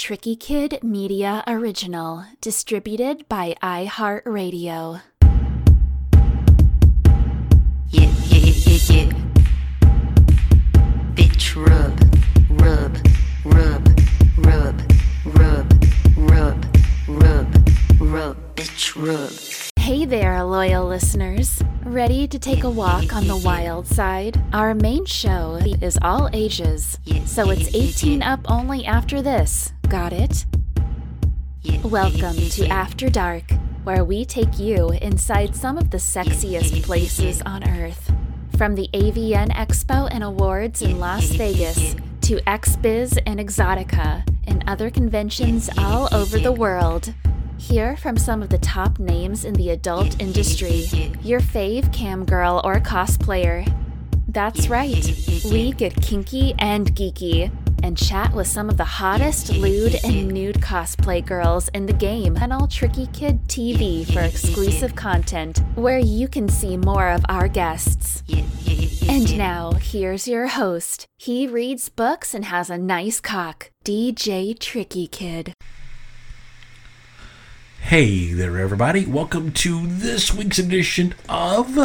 Tricky Kid Media Original, distributed by iHeartRadio. Yeah, yeah, yeah, yeah, yeah. Bitch, rub, rub, rub, rub, rub, rub, rub, rub, bitch, rub. Hey there, loyal listeners. Ready to take a walk on the wild side? Our main show is all ages, so it's 18 up only after this. Got it? Welcome to After Dark, where we take you inside some of the sexiest places on Earth. From the AVN Expo and Awards in Las Vegas to XBiz and Exxxotica and other conventions all over the world. Hear from some of the top names in the adult industry, your fave cam girl or cosplayer. That's right, we get kinky and geeky and chat with some of the hottest lewd and nude cosplay girls in the game and all Tricky Kid TV for exclusive content where you can see more of our guests. And now, here's your host. He reads books and has a nice cock, DJ Tricky Kid. Hey there, everybody. Welcome to this week's edition of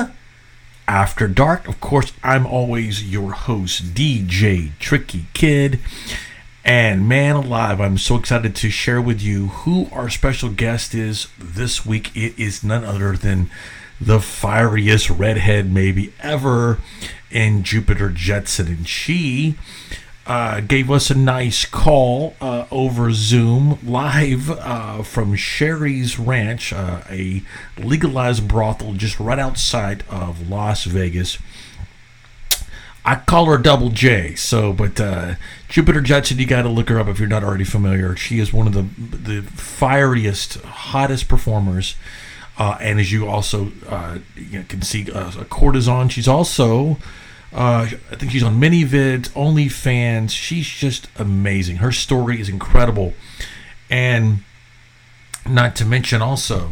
After Dark. Of course, I'm always your host, DJ Tricky Kid. And man alive, I'm so excited to share with you who our special guest is this week. It is none other than the fieriest redhead maybe ever in Jupiter Jetson. And she uh, gave us a nice call uh, over Zoom live uh, from Sheri's Ranch, uh, a legalized brothel just right outside of Las Vegas. I call her Double J. So, but uh, Jupiter Jetson, you got to look her up if you're not already familiar. She is one of the the fieriest, hottest performers. Uh, and as you also uh, you know, can see, uh, a courtesan. She's also, uh, I think she's on ManyVids, OnlyFans. She's just amazing. Her story is incredible, and not to mention also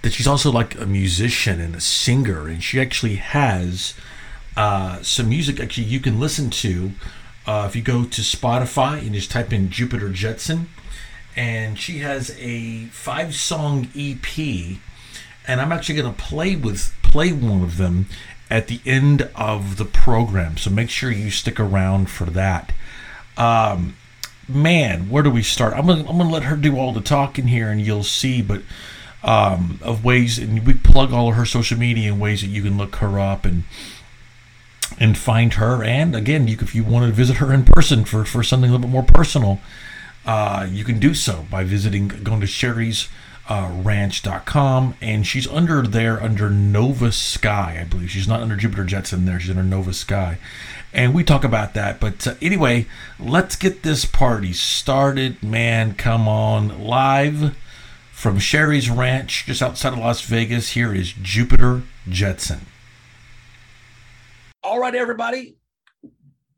that she's also like a musician and a singer, and she actually has uh, some music actually you can listen to uh, if you go to Spotify and just type in Jupiter Jetson, and she has a five song EP, and I'm actually going to play with play one of them at the end of the program. So make sure you stick around for that. Um, man, where do we start? I'm gonna I'm gonna let her do all the talking here, and you'll see. But um, of ways, and we plug all of her social media in ways that you can look her up and and find her. And again, you if you want to visit her in person for for something a little bit more personal, uh, you can do so by visiting going to Sheri's. Uh, ranch.com and she's under there under Nova Sky, I believe. She's not under Jupiter Jetson there, she's under Nova Sky. And we talk about that. But uh, anyway, let's get this party started. Man, come on. Live from Sheri's Ranch, just outside of Las Vegas, here is Jupiter Jetson. All right, everybody.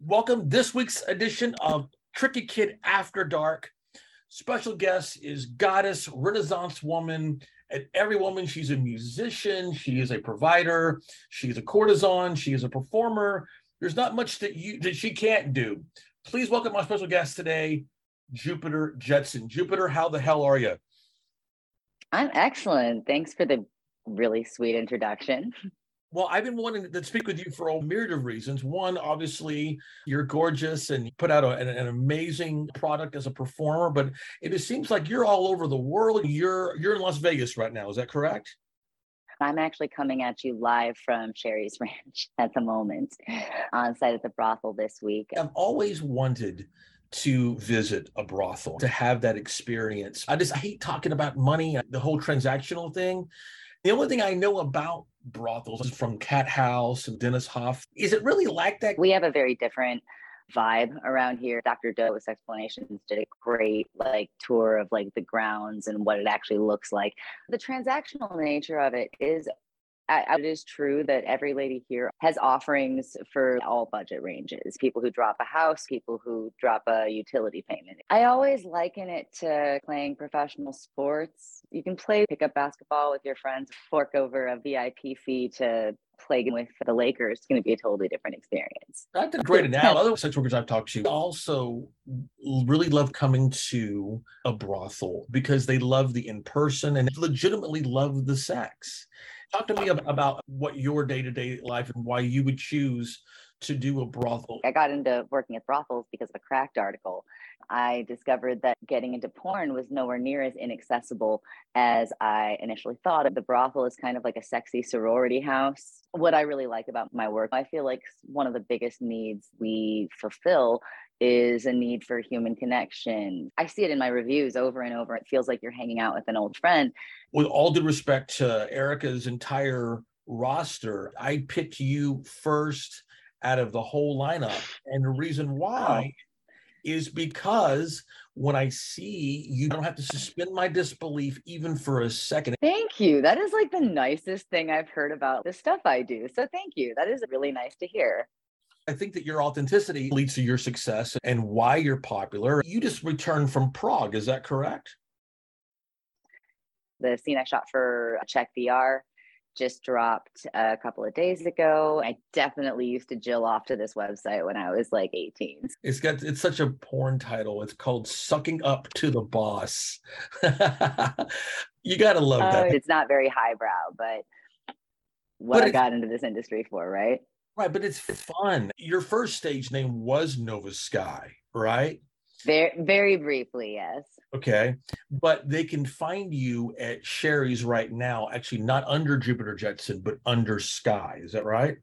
Welcome this week's edition of Tricky Kid After Dark. Special guest is goddess, Renaissance woman. And every woman, she's a musician, she is a provider, she's a courtesan, she is a performer. There's not much that you that she can't do. Please welcome my special guest today, Jupiter Jetson. Jupiter, how the hell are you? I'm excellent. Thanks for the really sweet introduction. Well, I've been wanting to speak with you for a myriad of reasons. One, obviously, you're gorgeous and you put out a, an, an, amazing product as a performer, but it just seems like you're all over the world. You're you're in Las Vegas right now. Is that correct? I'm actually coming at you live from Sheri's Ranch at the moment, on site at the brothel this week. I've always wanted to visit a brothel to have that experience. I just I hate talking about money, the whole transactional thing. The only thing I know about brothels is from Cathouse and Dennis Hof. Is it really like that? We have a very different vibe around here. Dr. Doe's explanations did a great like tour of like the grounds and what it actually looks like. The transactional nature of it is it is true that every lady here has offerings for all budget ranges people who drop a house, people who drop a utility payment. I always liken it to playing professional sports. You can play pickup basketball with your friends, fork over a VIP fee to playing with the Lakers it's going to be a totally different experience. That's a great analogy. Other sex workers I've talked to also really love coming to a brothel because they love the in person and legitimately love the sex. Talk to me about what your day to day life and why you would choose to do a brothel. I got into working at brothels because of a cracked article. I discovered that getting into porn was nowhere near as inaccessible as I initially thought. The brothel is kind of like a sexy sorority house. What I really like about my work, I feel like one of the biggest needs we fulfill is a need for human connection. I see it in my reviews over and over. It feels like you're hanging out with an old friend. With all due respect to Erica's entire roster, I picked you first out of the whole lineup. And the reason why is because when I see you don't have to suspend my disbelief even for a second. Thank you. That is like the nicest thing I've heard about the stuff I do. So thank you. That is really nice to hear. I think that your authenticity leads to your success and why you're popular. You just returned from Prague, is that correct? The scene I shot for Czech VR just dropped a couple of days ago. I definitely used to jill off to this website when I was like 18. It's got it's such a porn title. It's called Sucking Up to the Boss. you gotta love uh, that. It's not very highbrow, but what but I got into this industry for, right? Right, but it's fun. Your first stage name was Nova Sky, right? Very, very briefly, yes. Okay. But they can find you at Sheri's right now, actually not under Jupiter Jetson, but under Sky. Is that right?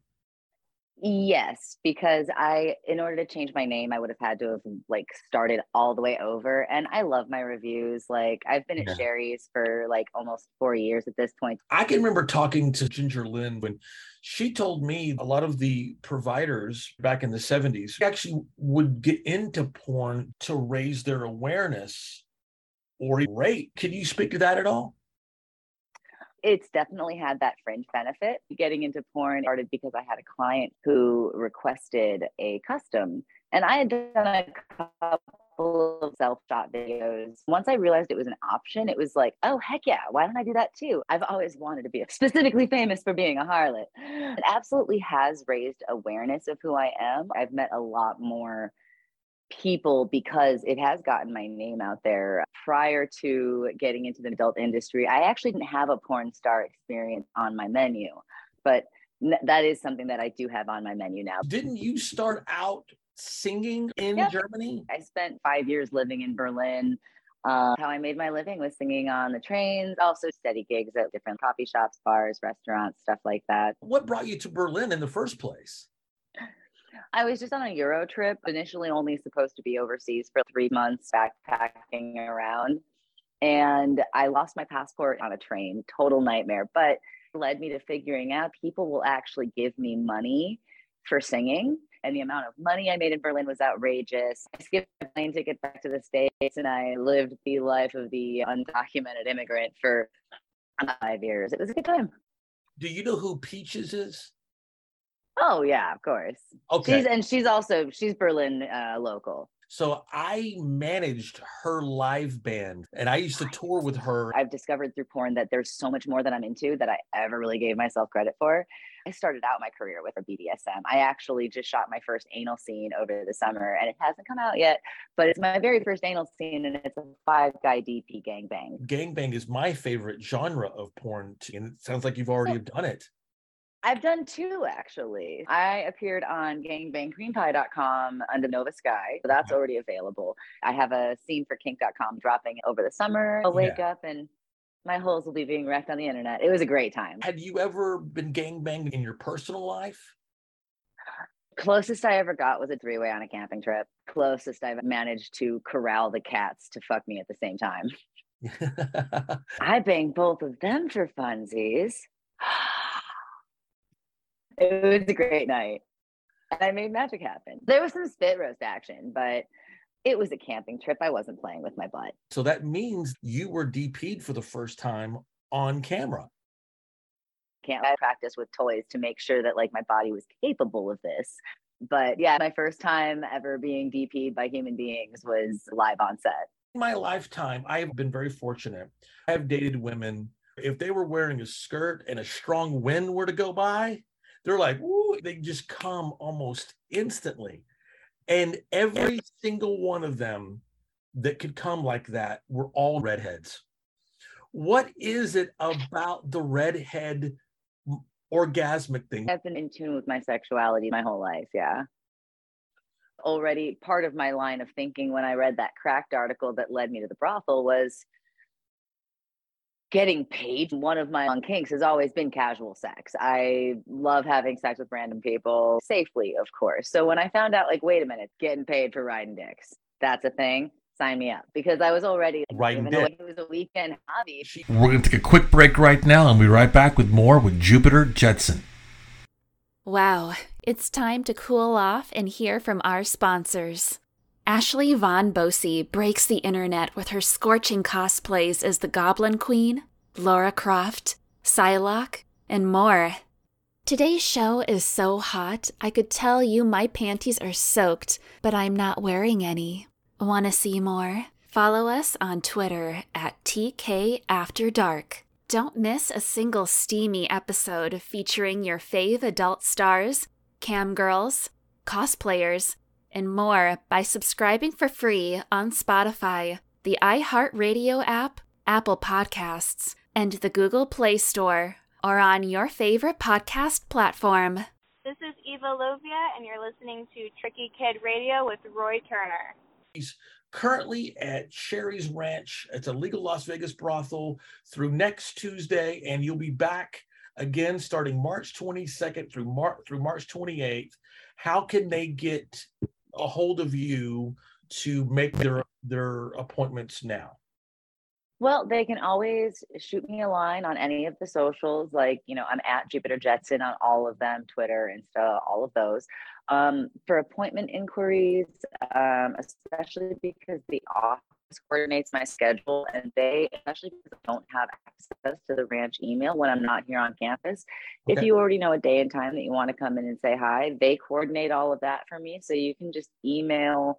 Yes, because I, in order to change my name, I would have had to have like started all the way over. And I love my reviews. Like I've been at Sheri's for like almost four years at this point. I can remember talking to Ginger Lynn when she told me a lot of the providers back in the 70s actually would get into porn to raise their awareness or rate. Can you speak to that at all? It's definitely had that fringe benefit. Getting into porn started because I had a client who requested a custom, and I had done a couple of self shot videos. Once I realized it was an option, it was like, oh, heck yeah, why don't I do that too? I've always wanted to be specifically famous for being a harlot. It absolutely has raised awareness of who I am. I've met a lot more people because it has gotten my name out there. Prior to getting into the adult industry, I actually didn't have a porn star experience on my menu, but that is something that I do have on my menu now. Didn't you start out singing in yeah. Germany? I spent five years living in Berlin. Uh, how I made my living was singing on the trains, also steady gigs at different coffee shops, bars, restaurants, stuff like that. What brought you to Berlin in the first place? I was just on a Euro trip, initially only supposed to be overseas for three months, backpacking around. And I lost my passport on a train, total nightmare, but led me to figuring out people will actually give me money for singing. And the amount of money I made in Berlin was outrageous. I skipped a plane ticket back to the States and I lived the life of the undocumented immigrant for five years. It was a good time. Do you know who Peaches is? Oh yeah, of course. Okay. She's and she's also she's Berlin uh, local. So I managed her live band and I used to tour with her. I've discovered through porn that there's so much more that I'm into that I ever really gave myself credit for. I started out my career with a BDSM. I actually just shot my first anal scene over the summer and it hasn't come out yet, but it's my very first anal scene and it's a five guy DP gangbang. Gangbang is my favorite genre of porn and it sounds like you've already done it. I've done two actually. I appeared on gangbangcreampie.com under Nova Sky. So that's mm-hmm. already available. I have a scene for kink.com dropping over the summer. I'll wake yeah. up and my holes will be being wrecked on the internet. It was a great time. Have you ever been gangbanged in your personal life? Closest I ever got was a three way on a camping trip. Closest I've managed to corral the cats to fuck me at the same time. I banged both of them for funsies. It was a great night. And I made magic happen. There was some spit roast action, but it was a camping trip. I wasn't playing with my butt. So that means you were DP'd for the first time on camera. Can't I practice with toys to make sure that like my body was capable of this. But yeah, my first time ever being DP'd by human beings was live on set. In my lifetime, I have been very fortunate. I have dated women. If they were wearing a skirt and a strong wind were to go by, they're like, Ooh, they just come almost instantly. And every single one of them that could come like that were all redheads. What is it about the redhead orgasmic thing? I've been in tune with my sexuality my whole life. Yeah. Already part of my line of thinking when I read that cracked article that led me to the brothel was getting paid. One of my on kinks has always been casual sex. I love having sex with random people safely, of course. So when I found out, like, wait a minute, getting paid for riding dicks, that's a thing. Sign me up because I was already Riding dicks. it was a weekend hobby. We're going to take a quick break right now and we'll be right back with more with Jupiter Jetson. Wow, it's time to cool off and hear from our sponsors. Ashley Von Bosey breaks the internet with her scorching cosplays as the Goblin Queen, Lara Croft, Psylocke, and more. Today's show is so hot, I could tell you my panties are soaked, but I'm not wearing any. Want to see more? Follow us on Twitter at TK After Dark. Don't miss a single steamy episode featuring your fave adult stars, cam girls, cosplayers, and more by subscribing for free on Spotify, the iHeartRadio app, Apple Podcasts, and the Google Play Store, or on your favorite podcast platform. This is Eva Lovia, and you're listening to Tricky Kid Radio with Roy Turner. He's currently at Sheri's Ranch. It's a legal Las Vegas brothel through next Tuesday, and you'll be back again starting March 22nd through Mar- through March 28th. How can they get a hold of you to make their their appointments now? Well, they can always shoot me a line on any of the socials. Like, you know, I'm at Jupiter Jetson on all of them Twitter, Insta, all of those. Um, for appointment inquiries, um, especially because the office coordinates my schedule and they, especially because I don't have access to the ranch email when I'm not here on campus. If you already know a day and time that you want to come in and say hi, they coordinate all of that for me. So you can just email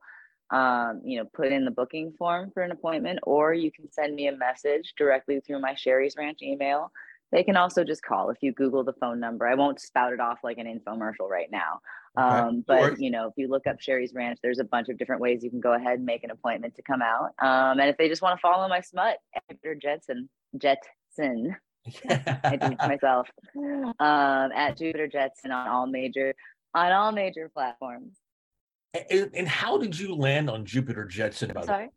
um, you know, put in the booking form for an appointment, or you can send me a message directly through my Sheri's Ranch email. They can also just call if you Google the phone number. I won't spout it off like an infomercial right now. Um, but you know, if you look up Sheri's Ranch, there's a bunch of different ways you can go ahead and make an appointment to come out. Um, and if they just want to follow my smut, Edgar Jetson, Jetson, I it myself, um, at Jupiter Jetson on all major on all major platforms. and, and how did you land on Jupiter Jetson? By? Sorry.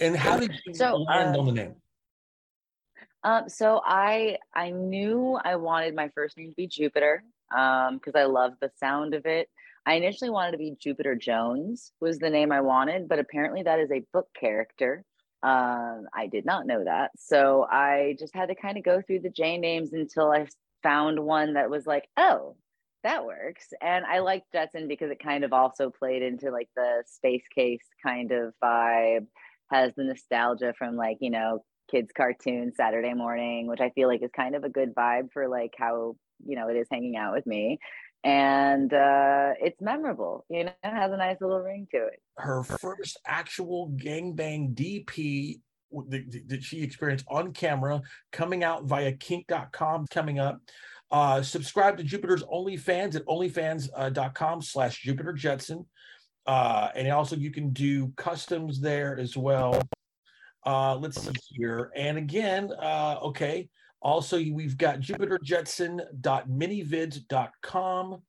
And how did you So, land uh, on the name? Um, so I I knew I wanted my first name to be Jupiter um because I love the sound of it. I initially wanted to be Jupiter Jones was the name I wanted, but apparently that is a book character. Um, I did not know that. So I just had to kind of go through the J names until I found one that was like, oh, that works. And I liked Jetson because it kind of also played into like the space case kind of vibe, has the nostalgia from like, you know, kids cartoon Saturday morning, which I feel like is kind of a good vibe for like how, you know, it is hanging out with me. And uh it's memorable, you know, it has a nice little ring to it. her first actual gangbang DP that, she experienced on camera coming out via kink.com coming up. Uh, subscribe to Jupiter's OnlyFans at onlyfans.com slash Jupiter Jetson. Uh, and also you can do customs there as well. Uh, let's see here. And again, uh, okay. Also, we've got jupiterjetson.manyvids.com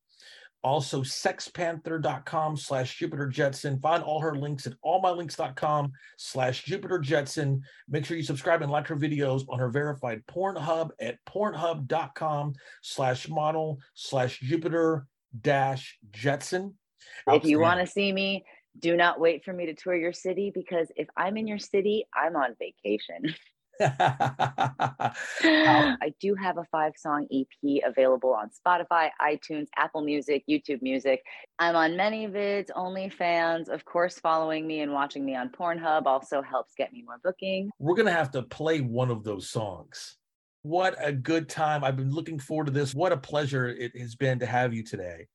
also sextpanther.com slash jupiter jetson find all her links at allmylinks.com slash jupiter jetson make sure you subscribe and like her videos on her verified pornhub at pornhub.com slash model slash jupiter dash jetson. If you want to see me, do not wait for me to tour your city because if I'm in your city, I'm on vacation. to I do have a five song EP available on Spotify, iTunes, Apple Music, YouTube Music. I'm on many vids, OnlyFans. Of course, following me and watching me on Pornhub also helps get me more booking. we're gonna have to play one of those songs what a good time i've been looking forward to this what a pleasure it has been to have you today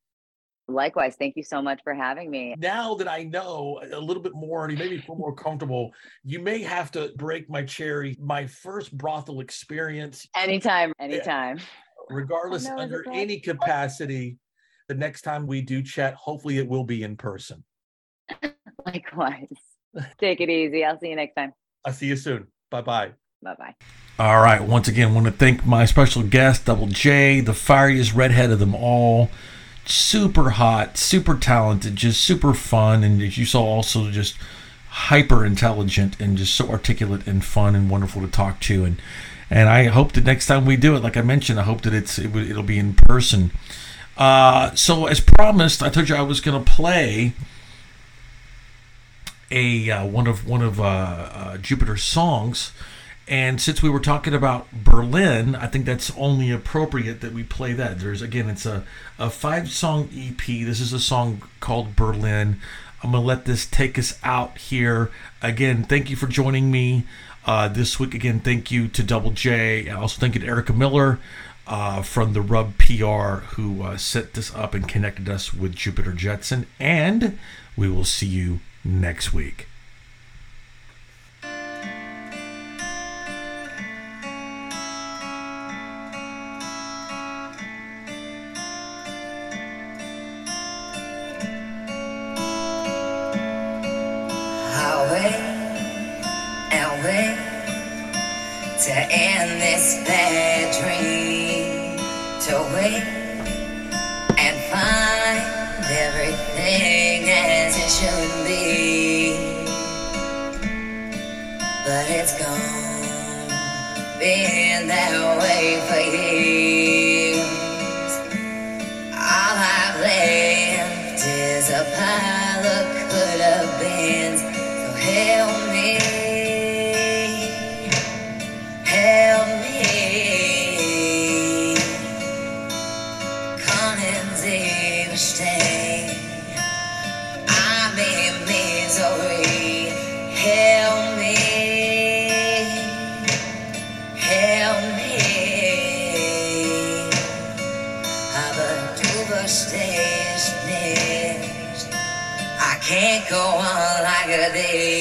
Likewise, thank you so much for having me. now that I know a little bit more and you made me feel more comfortable, you may have to break my cherry. My first brothel experience. Anytime, anytime. regardless, know, is under any capacity, the next time we do chat, hopefully it will be in person. Likewise. Take it easy. I'll see you next time. I'll see you soon. Bye bye. Bye bye. All right. Once again, want to thank my special guest, Double J, the fieriest redhead of them all. Super hot, super talented, just super fun, and as you saw, also just hyper intelligent and just so articulate and fun and wonderful to talk to. And and I hope that next time we do it, like I mentioned, I hope that it's it, will- it'll be in person. Uh, so as promised, I told you I was to play a uh, one of one of uh, uh, Jupiter's songs. And since we were talking about Berlin, I think that's only appropriate that we play that. There's again, it's a, a five song EP. This is a song called Berlin. I'm gonna let this take us out here. Again, thank you for joining me uh, this week. Again, thank you to Double J. And also thank you to Erica Miller uh, from the Rub PR who uh, set this up and connected us with Jupiter Jetson. And we will see you next week. End this bad dream. To wait and find everything as it should be. But it's gone, been that way for years. All I've left is a pile of could have beens. So help me, Sie? I'm in misery. Help me, help me. Aber du verstehst nicht. I can't go on like this.